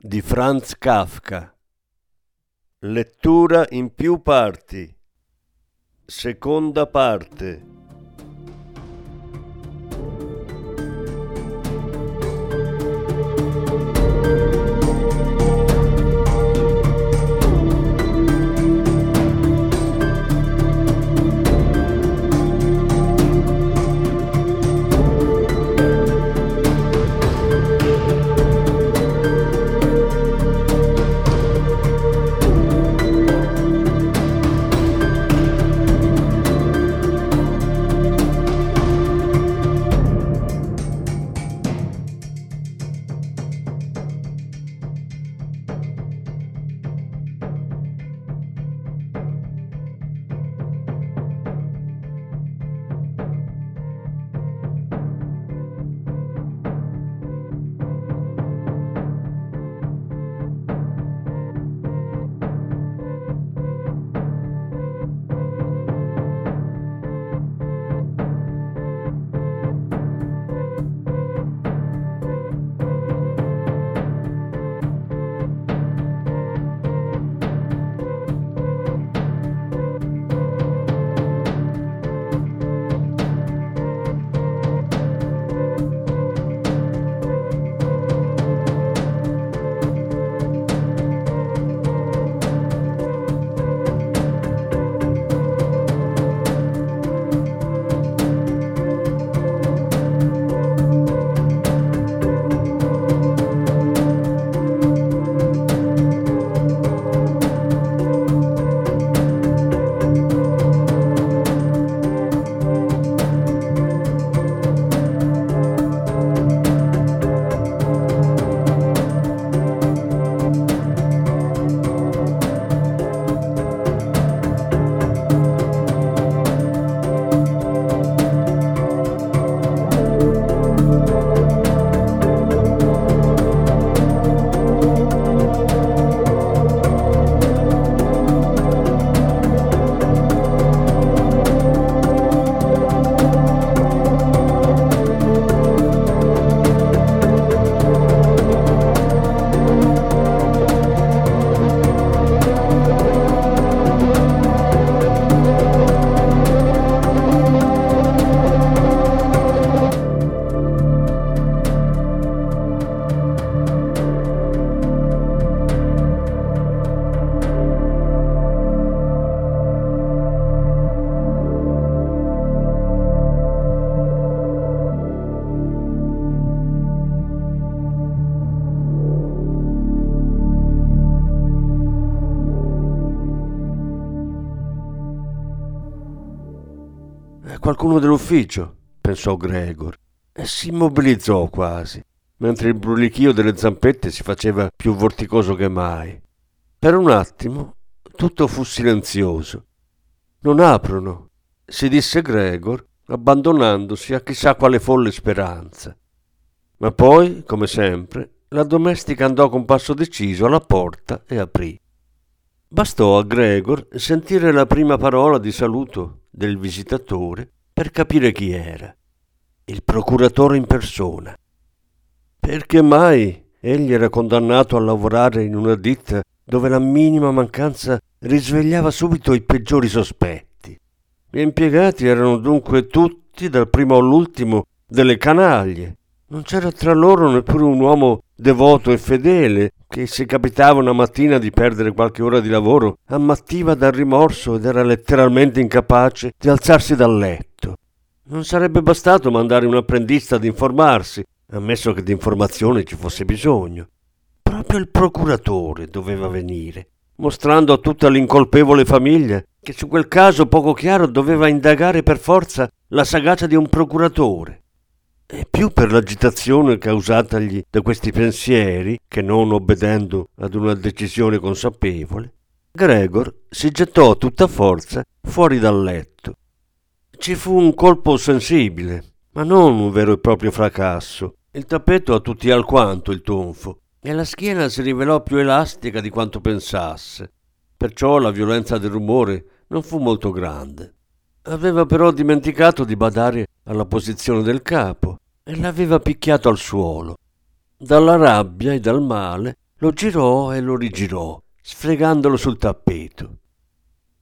di Franz Kafka. Lettura in più parti. Seconda parte. Qualcuno dell'ufficio, pensò Gregor, e si immobilizzò quasi, mentre il brulichio delle zampette si faceva più vorticoso che mai. Per un attimo tutto fu silenzioso. Non aprono, si disse Gregor, abbandonandosi a chissà quale folle speranza. Ma poi, come sempre, la domestica andò con passo deciso alla porta e aprì. Bastò a Gregor sentire la prima parola di saluto del visitatore per capire chi era. Il procuratore in persona. Perché mai egli era condannato a lavorare in una ditta dove la minima mancanza risvegliava subito i peggiori sospetti. Gli impiegati erano dunque tutti, dal primo all'ultimo, delle canaglie. Non c'era tra loro neppure un uomo devoto e fedele che se capitava una mattina di perdere qualche ora di lavoro ammattiva dal rimorso ed era letteralmente incapace di alzarsi dal letto. Non sarebbe bastato mandare un apprendista ad informarsi, ammesso che di informazione ci fosse bisogno. Proprio il procuratore doveva venire, mostrando a tutta l'incolpevole famiglia che su quel caso poco chiaro doveva indagare per forza la sagacia di un procuratore. E più per l'agitazione causatagli da questi pensieri, che non obbedendo ad una decisione consapevole, Gregor si gettò a tutta forza fuori dal letto. Ci fu un colpo sensibile, ma non un vero e proprio fracasso. Il tappeto a tutti alquanto il tonfo, e la schiena si rivelò più elastica di quanto pensasse. Perciò la violenza del rumore non fu molto grande. Aveva però dimenticato di badare alla posizione del capo e l'aveva picchiato al suolo. Dalla rabbia e dal male lo girò e lo rigirò, sfregandolo sul tappeto.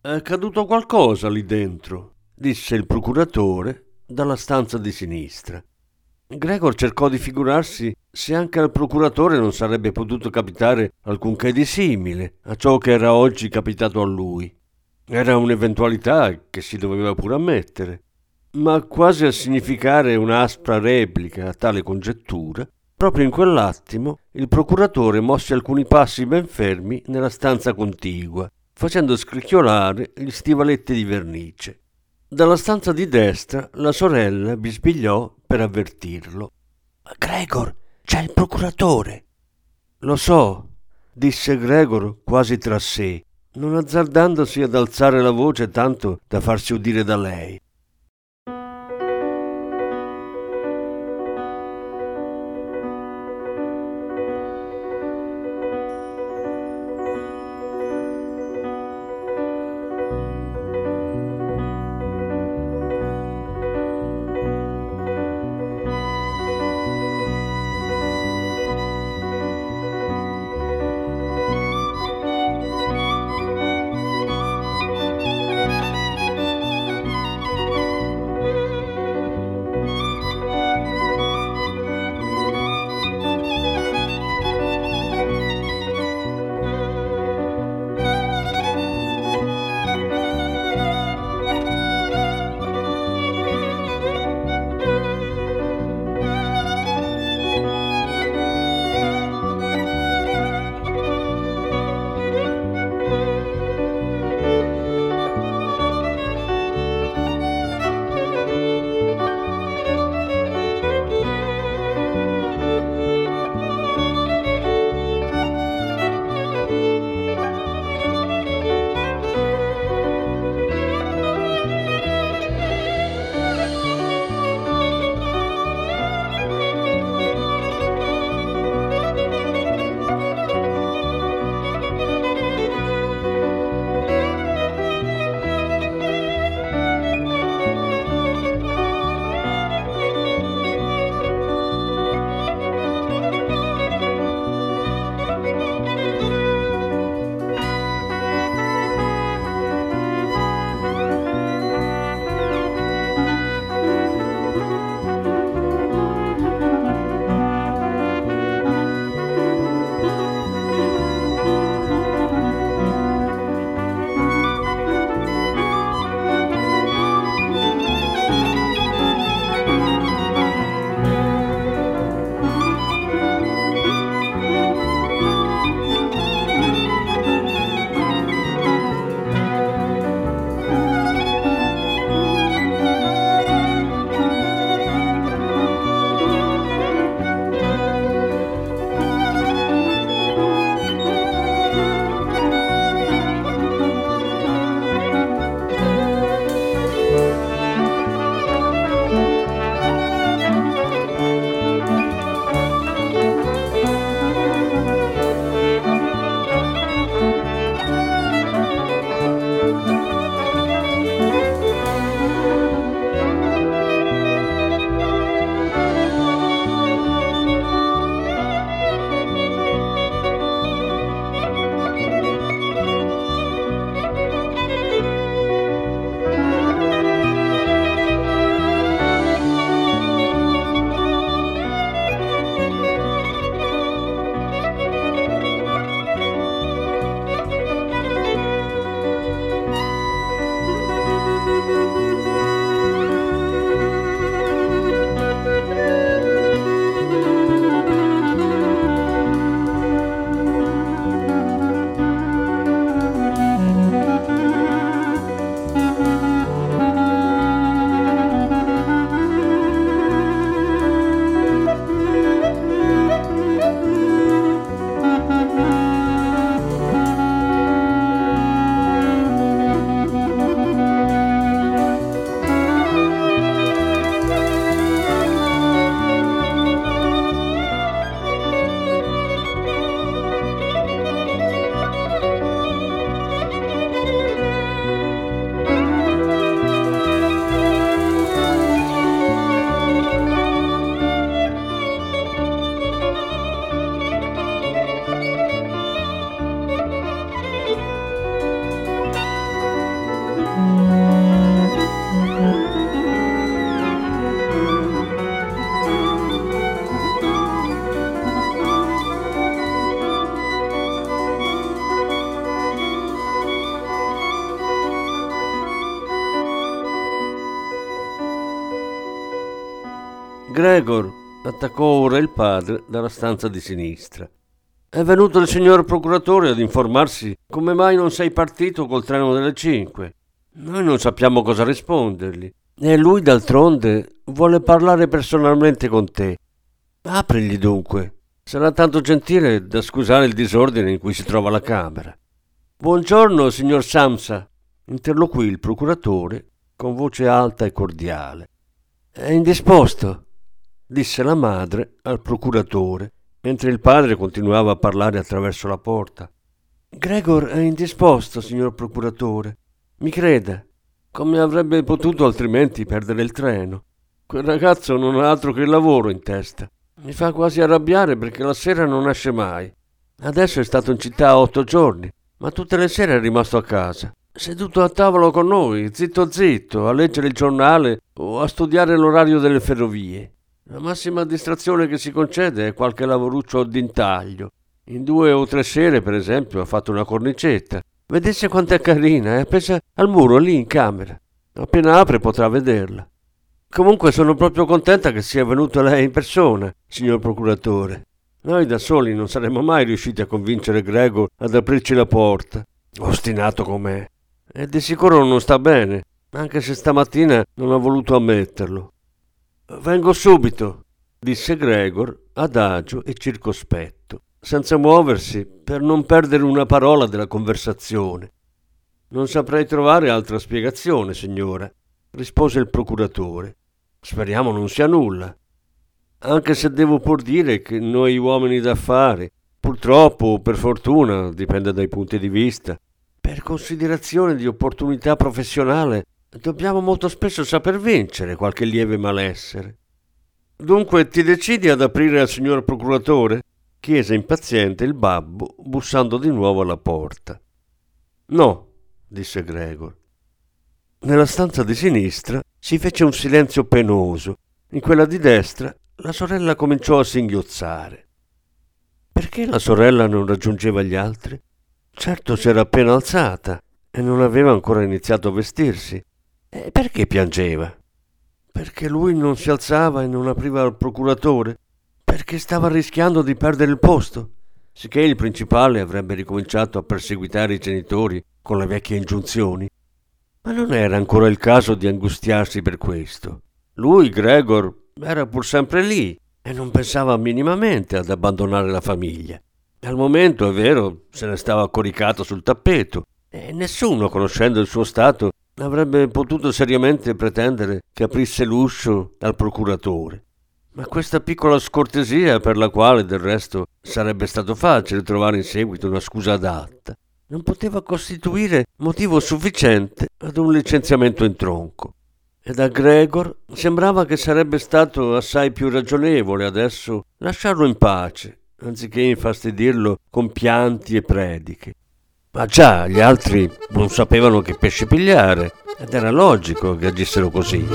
È caduto qualcosa lì dentro, disse il procuratore dalla stanza di sinistra. Gregor cercò di figurarsi se anche al procuratore non sarebbe potuto capitare alcunché di simile a ciò che era oggi capitato a lui. Era un'eventualità che si doveva pure ammettere, ma quasi a significare un'aspra replica a tale congettura, proprio in quell'attimo il procuratore mosse alcuni passi ben fermi nella stanza contigua, facendo scricchiolare gli stivaletti di vernice. Dalla stanza di destra la sorella bisbigliò per avvertirlo. Gregor, c'è il procuratore. Lo so, disse Gregor quasi tra sé, non azzardandosi ad alzare la voce tanto da farsi udire da lei. Gregor attaccò ora il padre dalla stanza di sinistra. È venuto il signor procuratore ad informarsi come mai non sei partito col treno delle cinque. Noi non sappiamo cosa rispondergli. E lui, d'altronde, vuole parlare personalmente con te. Aprigli dunque. Sarà tanto gentile da scusare il disordine in cui si trova la camera. Buongiorno, signor Samsa, interloquì il procuratore con voce alta e cordiale. È indisposto, disse la madre al procuratore, mentre il padre continuava a parlare attraverso la porta. Gregor è indisposto, signor procuratore. Mi creda. Come avrebbe potuto altrimenti perdere il treno? Quel ragazzo non ha altro che il lavoro in testa. Mi fa quasi arrabbiare perché la sera non esce mai. Adesso è stato in città otto giorni, ma tutte le sere è rimasto a casa seduto a tavola con noi, zitto zitto, a leggere il giornale o a studiare l'orario delle ferrovie. La massima distrazione che si concede è qualche lavoruccio d'intaglio. In due o tre sere, per esempio, ha fatto una cornicetta. Vedesse quanto è carina, è appesa al muro lì in camera. Appena apre potrà vederla. Comunque sono proprio contenta che sia venuto lei in persona, signor procuratore. Noi da soli non saremmo mai riusciti a convincere Gregor ad aprirci la porta, ostinato com'è. E di sicuro non sta bene, anche se stamattina non ha voluto ammetterlo. Vengo subito, disse Gregor, adagio e circospetto, senza muoversi per non perdere una parola della conversazione. Non saprei trovare altra spiegazione, signora, rispose il procuratore. Speriamo non sia nulla. Anche se devo pur dire che noi uomini d'affari, purtroppo o per fortuna, dipende dai punti di vista, per considerazione di opportunità professionale, dobbiamo molto spesso saper vincere qualche lieve malessere. Dunque ti decidi ad aprire al signor procuratore? chiese impaziente il babbo, bussando di nuovo alla porta. No, disse Gregor. Nella stanza di sinistra si fece un silenzio penoso. In quella di destra la sorella cominciò a singhiozzare. Perché la sorella non raggiungeva gli altri? Certo si era appena alzata e non aveva ancora iniziato a vestirsi. E perché piangeva? Perché lui non si alzava e non apriva al procuratore? Perché stava rischiando di perdere il posto? Sicché il principale avrebbe ricominciato a perseguitare i genitori con le vecchie ingiunzioni. Ma non era ancora il caso di angustiarsi per questo. Lui, Gregor, era pur sempre lì e non pensava minimamente ad abbandonare la famiglia. Al momento, è vero, se ne stava coricato sul tappeto e nessuno, conoscendo il suo stato, avrebbe potuto seriamente pretendere che aprisse l'uscio al procuratore. Ma questa piccola scortesia, per la quale del resto sarebbe stato facile trovare in seguito una scusa adatta, non poteva costituire motivo sufficiente ad un licenziamento in tronco. Ed a Gregor sembrava che sarebbe stato assai più ragionevole adesso lasciarlo in pace anziché infastidirlo con pianti e prediche. Ma già gli altri non sapevano che pesce pigliare ed era logico che agissero così.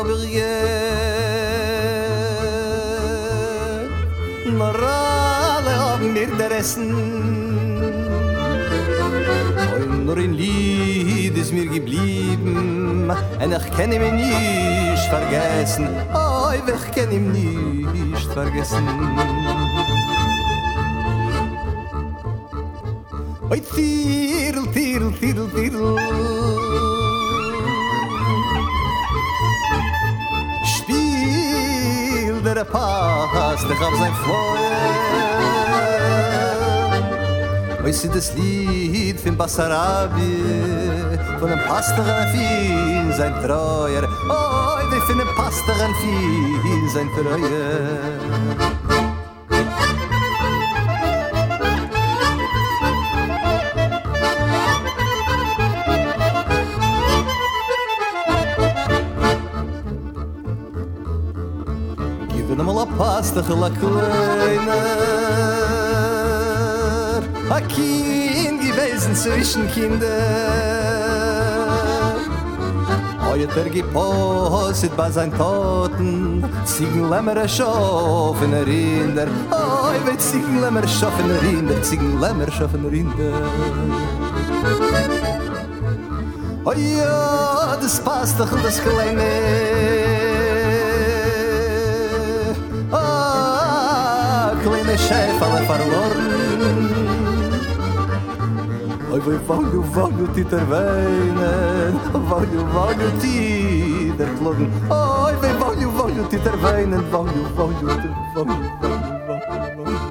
Aber je. Morale ob mir der Essen Und nur ein Lied ist mir geblieben. Und ich kann ihn nicht vergessen. Oh, ich kann ihn nicht vergessen. Oi, tirl, tirl, tidl tidl tidl Spiel der Pass der hab sein Flow Oi sit es lied in Basarabi? Von dem Pastor auf sein Treuer. Oi oh, wir finden Pastor auf sein Treuer. Pesach la kleiner A kind gewesen zwischen kinder Oje tergi posit ba sein Toten Zigen lemmer a schofen a rinder. Oje weit zigen lemmer a schofen a rinder Zigen lemmer a schofen a rinder. Oje, das passt doch das kleine. szefa, ale farlorny. Oj, oj, wolniu, wolniu, Titer Weinen, wolniu, wolniu, Titer Klogen. Oj, oj, wolniu, wolniu, Titer Weinen, wolniu, wolniu, wolniu, wolniu, wolniu.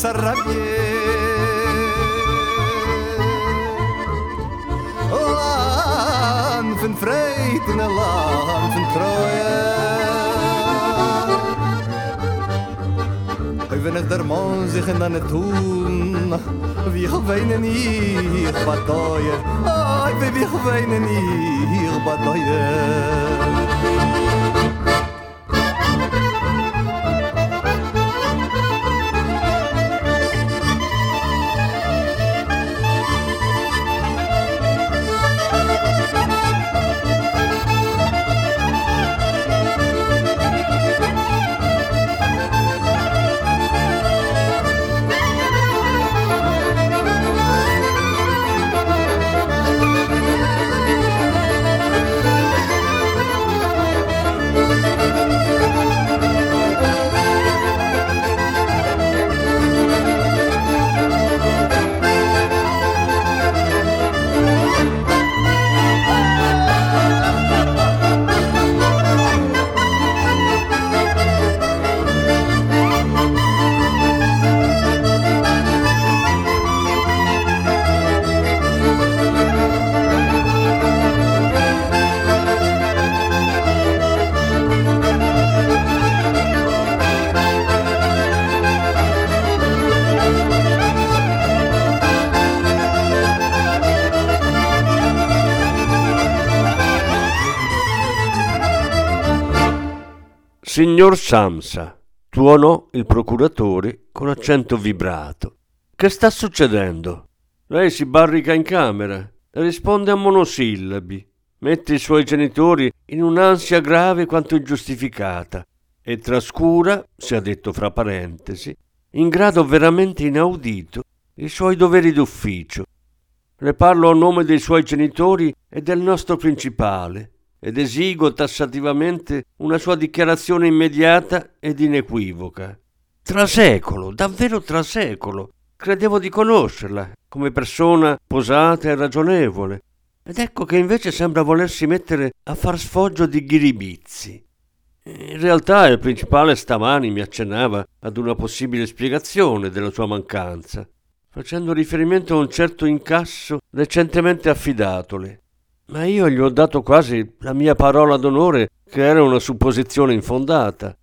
Sarabie Land von Freiten, Land von Treue Hoi, wenn ich der Mann sich in deine Tun Wie ich weine nie, ich batoie Hoi, wie ich weine nie, ich batoie Hoi, wie ich weine nie, ich batoie Signor Samsa, tuonò il procuratore con accento vibrato. Che sta succedendo? Lei si barrica in camera, risponde a monosillabi, mette i suoi genitori in un'ansia grave quanto ingiustificata e trascura, si è detto fra parentesi, in grado veramente inaudito, i suoi doveri d'ufficio. Le parlo a nome dei suoi genitori e del nostro principale ed esigo tassativamente una sua dichiarazione immediata ed inequivoca. Trasecolo, davvero trasecolo. Credevo di conoscerla come persona posata e ragionevole. Ed ecco che invece sembra volersi mettere a far sfoggio di ghiribizzi. In realtà il principale stamani mi accennava ad una possibile spiegazione della sua mancanza, facendo riferimento a un certo incasso recentemente affidatole ma io gli ho dato quasi la mia parola d'onore che era una supposizione infondata.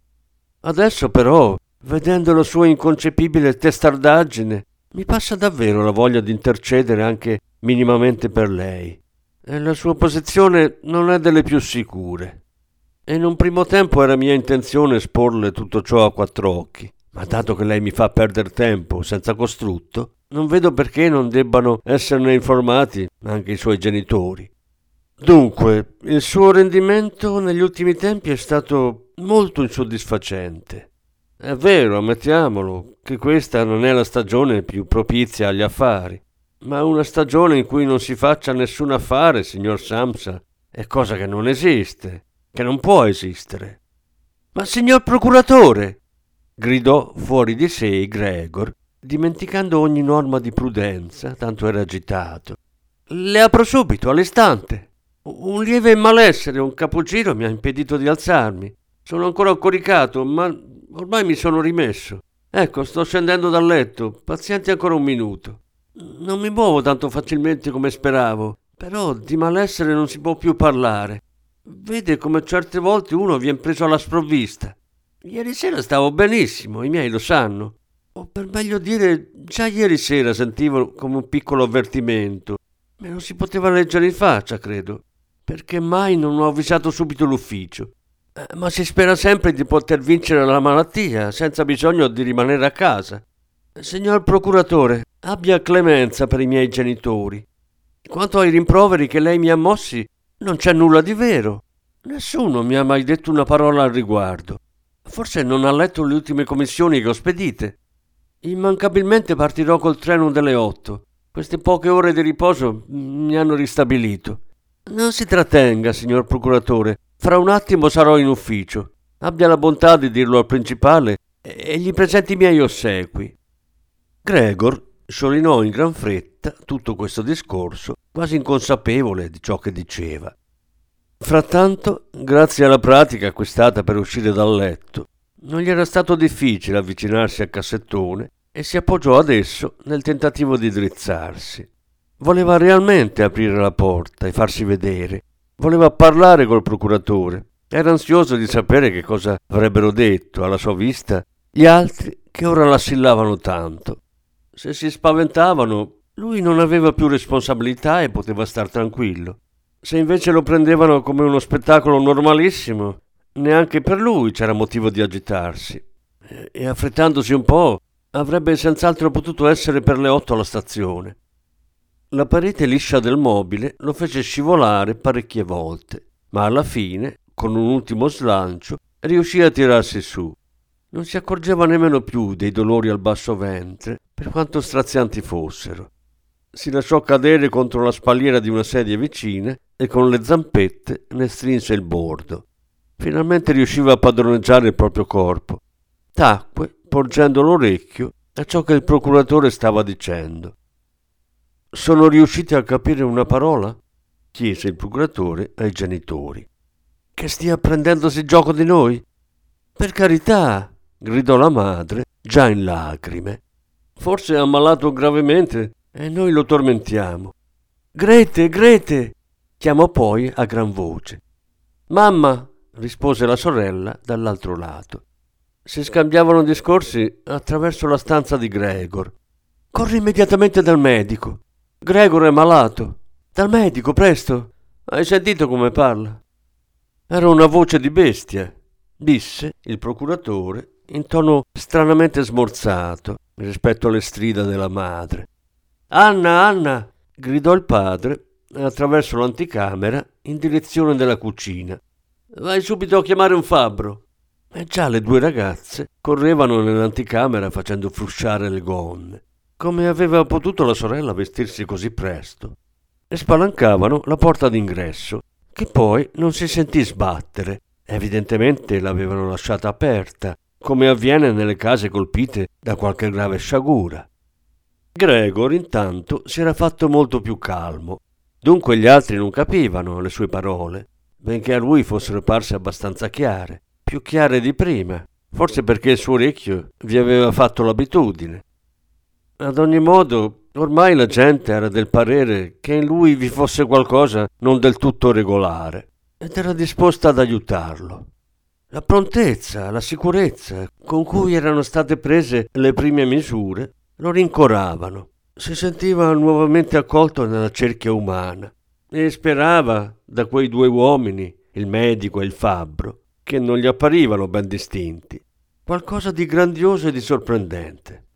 Adesso però, vedendo la sua inconcepibile testardaggine, mi passa davvero la voglia di intercedere anche minimamente per lei. E la sua posizione non è delle più sicure. In un primo tempo era mia intenzione esporle tutto ciò a quattro occhi. Ma dato che lei mi fa perdere tempo senza costrutto, non vedo perché non debbano esserne informati anche i suoi genitori. Dunque, il suo rendimento negli ultimi tempi è stato molto insoddisfacente. È vero, ammettiamolo, che questa non è la stagione più propizia agli affari, ma una stagione in cui non si faccia nessun affare, signor Samsa, è cosa che non esiste, che non può esistere. Ma signor procuratore! gridò fuori di sé Gregor, dimenticando ogni norma di prudenza, tanto era agitato. Le apro subito, all'istante. Un lieve malessere, un capogiro mi ha impedito di alzarmi. Sono ancora coricato, ma ormai mi sono rimesso. Ecco, sto scendendo dal letto. Pazienti ancora un minuto. Non mi muovo tanto facilmente come speravo, però di malessere non si può più parlare. Vede come certe volte uno viene preso alla sprovvista. Ieri sera stavo benissimo, i miei lo sanno. O per meglio dire, già ieri sera sentivo come un piccolo avvertimento. Me lo si poteva leggere in faccia, credo. Perché mai non ho avvisato subito l'ufficio? Eh, ma si spera sempre di poter vincere la malattia senza bisogno di rimanere a casa. Signor procuratore, abbia clemenza per i miei genitori. Quanto ai rimproveri che lei mi ha mossi, non c'è nulla di vero. Nessuno mi ha mai detto una parola al riguardo. Forse non ha letto le ultime commissioni che ho spedite. Immancabilmente partirò col treno delle otto. Queste poche ore di riposo mi hanno ristabilito. Non si trattenga, signor procuratore. Fra un attimo sarò in ufficio. Abbia la bontà di dirlo al principale e gli presenti i miei ossequi. Gregor sciorinò in gran fretta tutto questo discorso, quasi inconsapevole di ciò che diceva. Frattanto, grazie alla pratica acquistata per uscire dal letto, non gli era stato difficile avvicinarsi al cassettone e si appoggiò ad esso nel tentativo di drizzarsi. Voleva realmente aprire la porta e farsi vedere. Voleva parlare col procuratore. Era ansioso di sapere che cosa avrebbero detto alla sua vista gli altri che ora l'assillavano tanto. Se si spaventavano, lui non aveva più responsabilità e poteva star tranquillo. Se invece lo prendevano come uno spettacolo normalissimo, neanche per lui c'era motivo di agitarsi. E affrettandosi un po', avrebbe senz'altro potuto essere per le otto alla stazione. La parete liscia del mobile lo fece scivolare parecchie volte, ma alla fine, con un ultimo slancio, riuscì a tirarsi su. Non si accorgeva nemmeno più dei dolori al basso ventre, per quanto strazianti fossero. Si lasciò cadere contro la spalliera di una sedia vicina e con le zampette ne strinse il bordo. Finalmente riusciva a padroneggiare il proprio corpo. Tacque, porgendo l'orecchio a ciò che il procuratore stava dicendo. Sono riusciti a capire una parola? chiese il procuratore ai genitori. Che stia prendendosi gioco di noi? Per carità, gridò la madre, già in lacrime. Forse è ammalato gravemente e noi lo tormentiamo. Grete, Grete! chiamò poi a gran voce. Mamma, rispose la sorella dall'altro lato. Si scambiavano discorsi attraverso la stanza di Gregor. Corri immediatamente dal medico. Gregor è malato. Dal medico, presto. Hai sentito come parla? Era una voce di bestia. disse il procuratore in tono stranamente smorzato rispetto alle strida della madre. Anna, Anna! gridò il padre attraverso l'anticamera in direzione della cucina. Vai subito a chiamare un fabbro. E già le due ragazze correvano nell'anticamera facendo frusciare le gonne. Come aveva potuto la sorella vestirsi così presto? E spalancavano la porta d'ingresso, che poi non si sentì sbattere. Evidentemente l'avevano lasciata aperta, come avviene nelle case colpite da qualche grave sciagura. Gregor intanto si era fatto molto più calmo. Dunque gli altri non capivano le sue parole, benché a lui fossero parse abbastanza chiare, più chiare di prima, forse perché il suo orecchio vi aveva fatto l'abitudine. Ad ogni modo, ormai la gente era del parere che in lui vi fosse qualcosa non del tutto regolare ed era disposta ad aiutarlo. La prontezza, la sicurezza con cui erano state prese le prime misure lo rincoravano. Si sentiva nuovamente accolto nella cerchia umana e sperava da quei due uomini, il medico e il fabbro, che non gli apparivano ben distinti, qualcosa di grandioso e di sorprendente.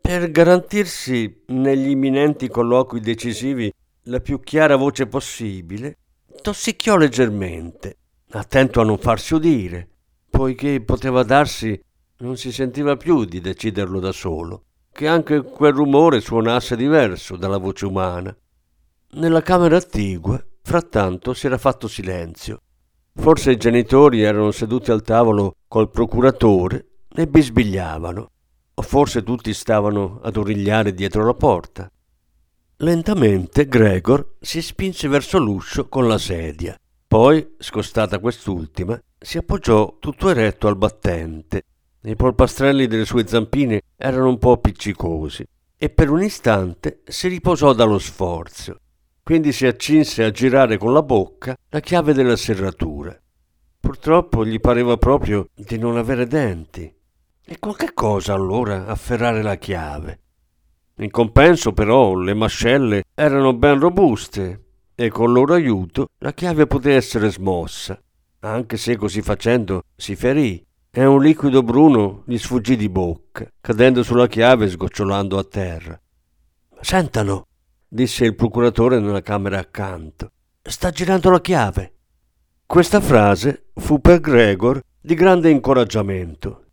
Per garantirsi negli imminenti colloqui decisivi la più chiara voce possibile, tossicchiò leggermente, attento a non farsi udire, poiché poteva darsi non si sentiva più di deciderlo da solo che anche quel rumore suonasse diverso dalla voce umana. Nella camera attigua, frattanto, si era fatto silenzio. Forse i genitori erano seduti al tavolo col procuratore e bisbigliavano, o forse tutti stavano ad origliare dietro la porta. Lentamente Gregor si spinse verso l'uscio con la sedia. Poi, scostata quest'ultima, si appoggiò tutto eretto al battente i polpastrelli delle sue zampine erano un po' appiccicosi e per un istante si riposò dallo sforzo. Quindi si accinse a girare con la bocca la chiave della serratura. Purtroppo gli pareva proprio di non avere denti. E con che cosa allora afferrare la chiave? In compenso però le mascelle erano ben robuste e con loro aiuto la chiave poté essere smossa, anche se così facendo si ferì e un liquido bruno gli sfuggì di bocca, cadendo sulla chiave e sgocciolando a terra. Sentalo, disse il procuratore nella camera accanto. Sta girando la chiave. Questa frase fu per Gregor di grande incoraggiamento.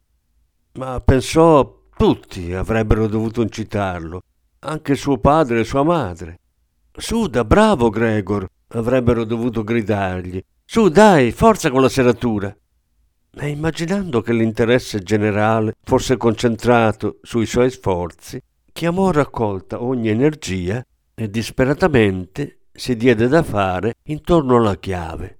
Ma pensò tutti avrebbero dovuto incitarlo, anche suo padre e sua madre. Suda, bravo Gregor, avrebbero dovuto gridargli. Su, dai, forza con la serratura e immaginando che l'interesse generale fosse concentrato sui suoi sforzi, chiamò raccolta ogni energia e disperatamente si diede da fare intorno alla chiave.